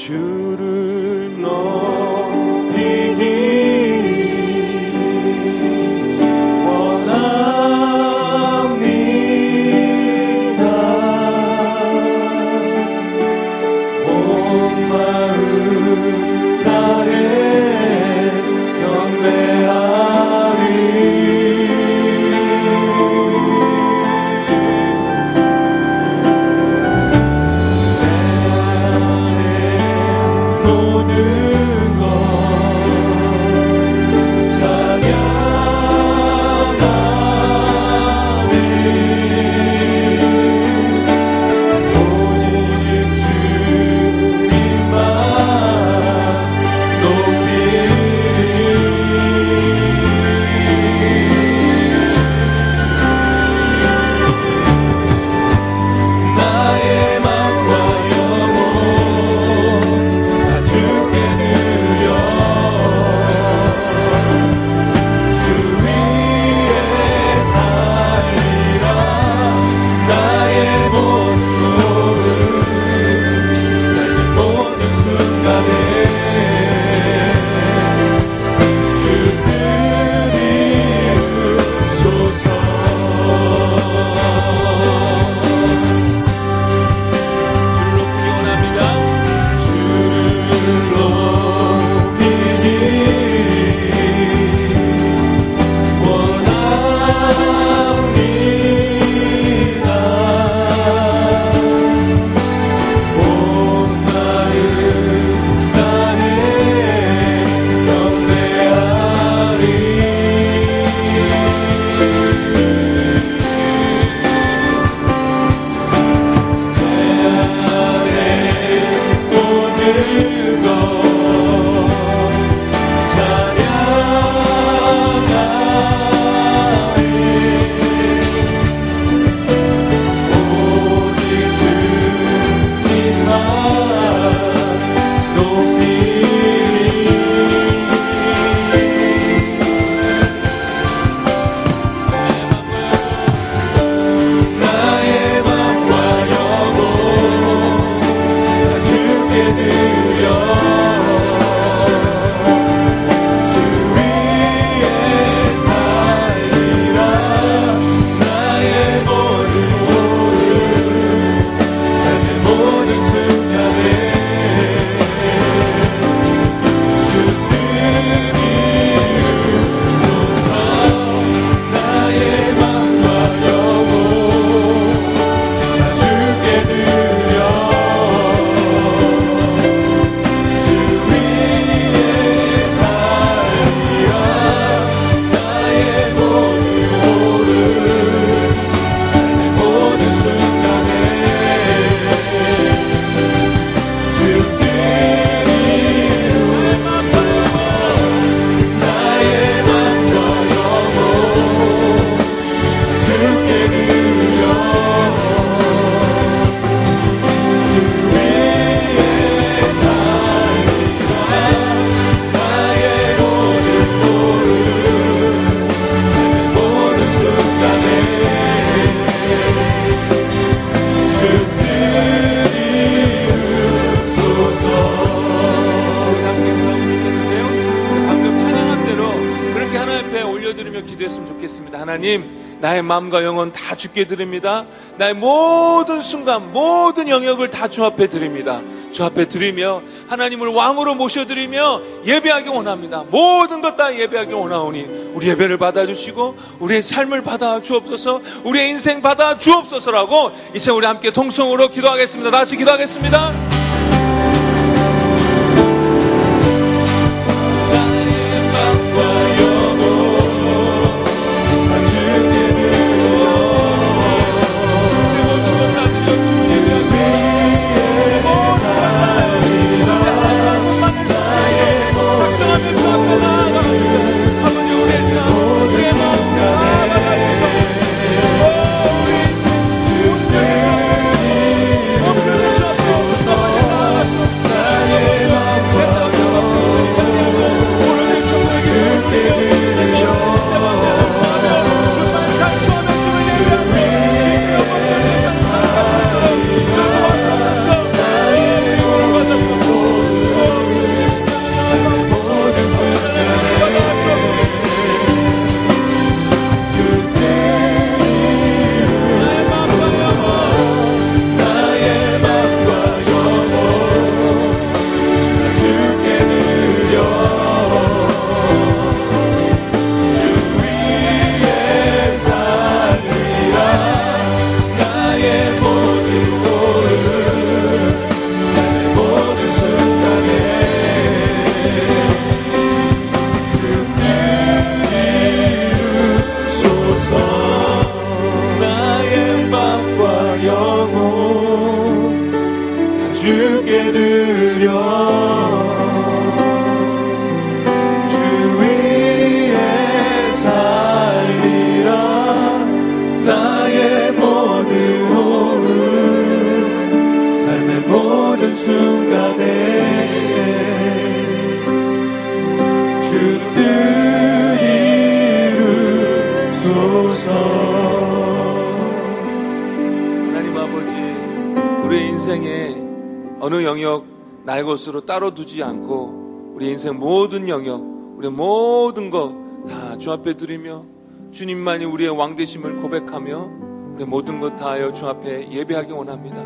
주를 높 마음과 영혼 다 주께 드립니다. 나의 모든 순간, 모든 영역을 다 주 앞에 드립니다. 주 앞에 드리며 하나님을 왕으로 모셔드리며 예배하기 원합니다. 모든 것 다 예배하기 원하오니 우리 예배를 받아주시고 우리의 삶을 받아 주옵소서 우리의 인생 받아 주옵소서라고 이제 우리 함께 통성으로 기도하겠습니다. 다 같이 기도하겠습니다. 것으로 따로 두지 않고 우리 인생 모든 영역, 우리 모든 것 다 주 앞에 드리며 주님만이 우리의 왕 되심을 고백하며 우리 모든 것 다하여 주 앞에 예배하기 원합니다.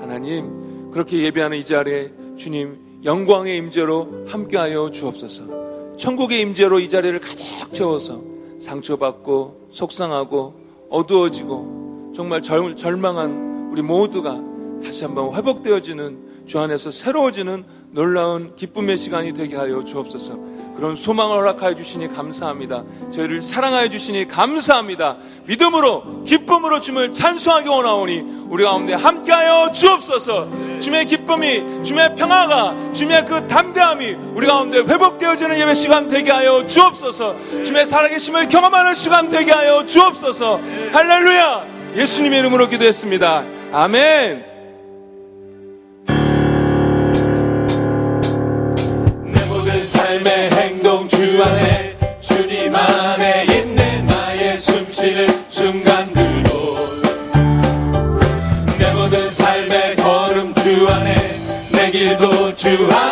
하나님, 그렇게 예배하는 이 자리에 주님 영광의 임재로 함께하여 주옵소서. 천국의 임재로 이 자리를 가득 채워서 상처받고 속상하고 어두워지고 정말 절, 절망한 우리 모두가 다시 한번 회복되어지는 주 안에서 새로워지는 놀라운 기쁨의 시간이 되게 하여 주옵소서. 그런 소망을 허락하여 주시니 감사합니다. 저희를 사랑하여 주시니 감사합니다. 믿음으로 기쁨으로 주님을 찬송하기 원하오니 우리 가운데 함께하여 주옵소서. 주님의 기쁨이 주님의 평화가 주님의 그 담대함이 우리 가운데 회복되어지는 예배 시간 되게 하여 주옵소서. 주님의 살아계심을 경험하는 시간 되게 하여 주옵소서. 할렐루야. 예수님의 이름으로 기도했습니다. 아멘. 삶의 행동 주 안에 주님 안에 있네 나의 숨쉬는 순간들도 내 모든 삶의 걸음 주 안에 내 길도 주 안에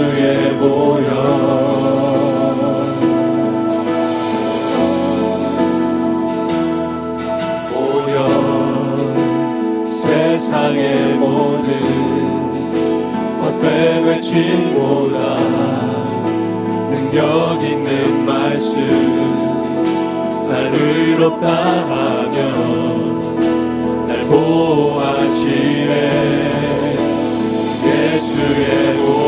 우주에 보여. 보여. 세상의 모든 헛된 외침보다 능력 있는 말씀 날 의롭다 하며 날 보호하시네. 예수의 보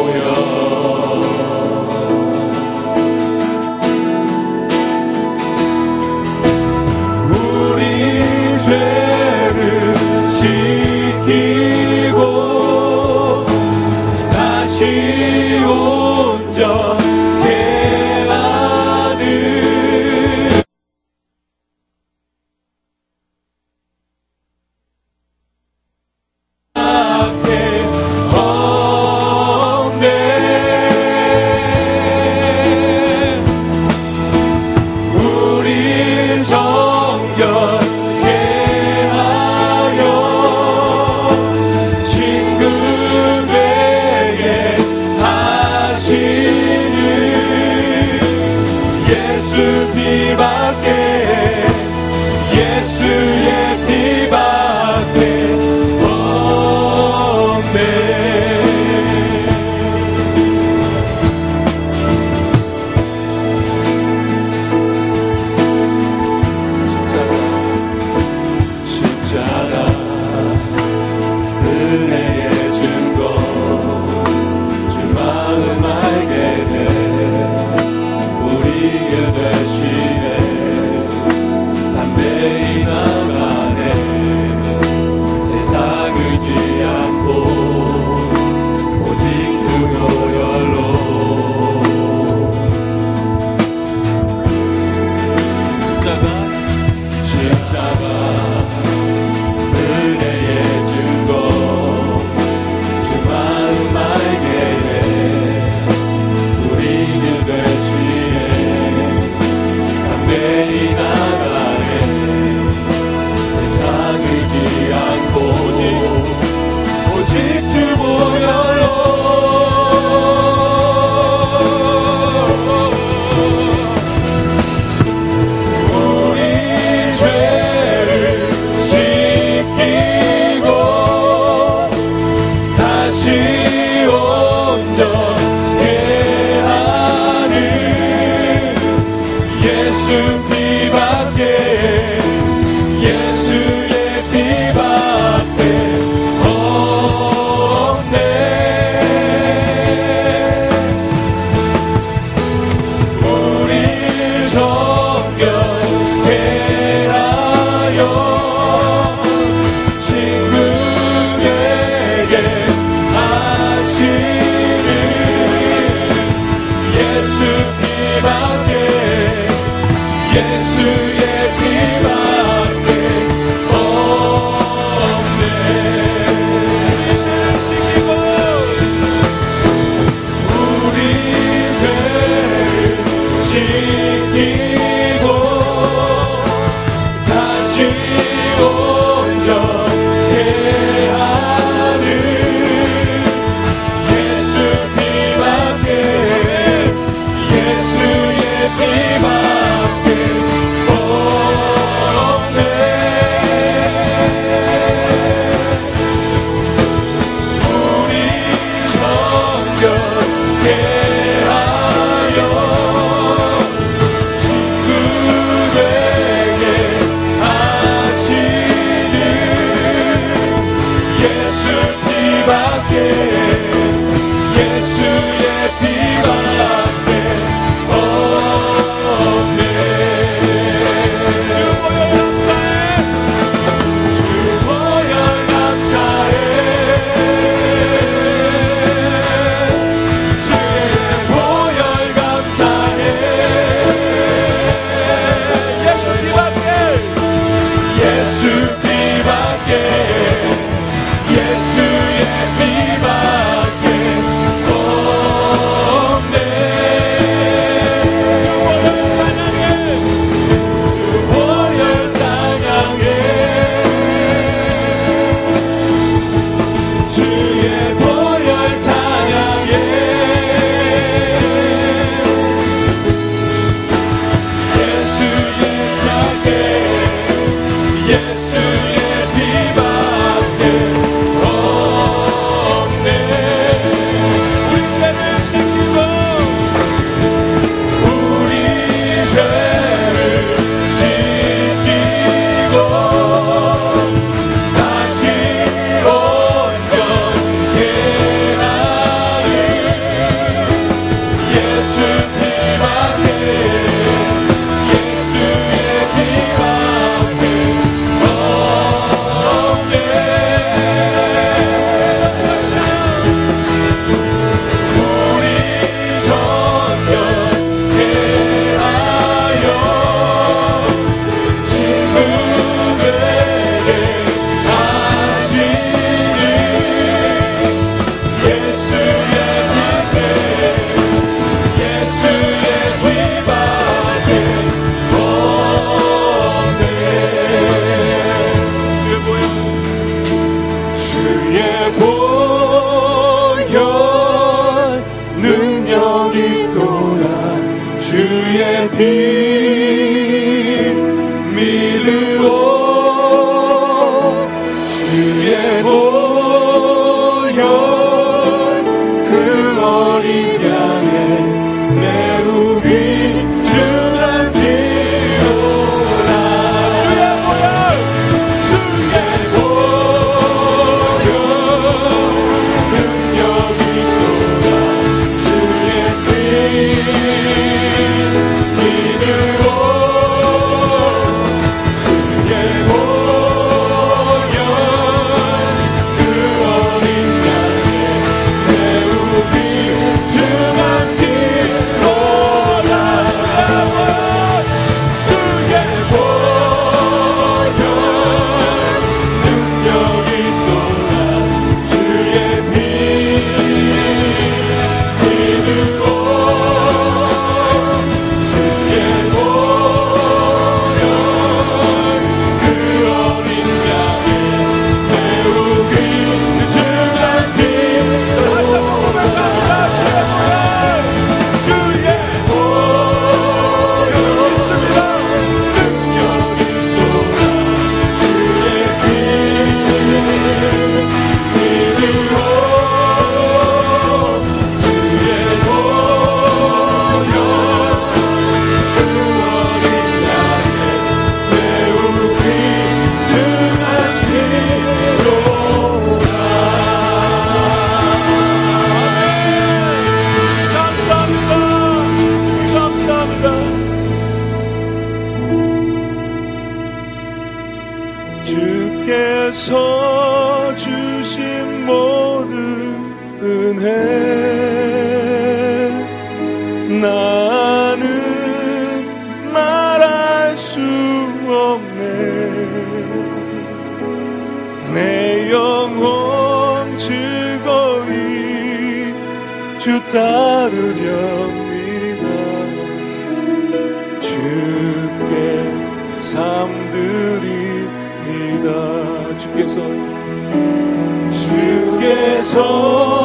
주께서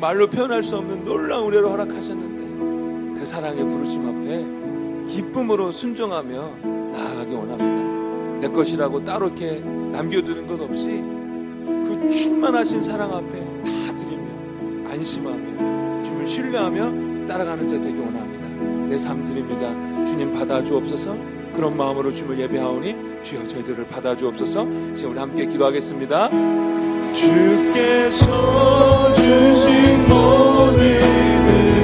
말 말로 표현할 수 없는 놀라운 은혜를 허락하셨는데 그 사랑의 부르심 앞에 기쁨으로 순종하며 나아가기 원합니다. 내 것이라고 따로 이렇게 남겨두는 것 없이 그 충만하신 사랑 앞에 다 드리며 안심하며 주님을 신뢰하며 따라가는 자 되기 원합니다. 내 삶 드립니다. 주님 받아주옵소서 그런 마음으로 주님을 예배하오니 주여 저희들을 받아주옵소서. 지금 우리 함께 기도하겠습니다. 주께서 주신 모든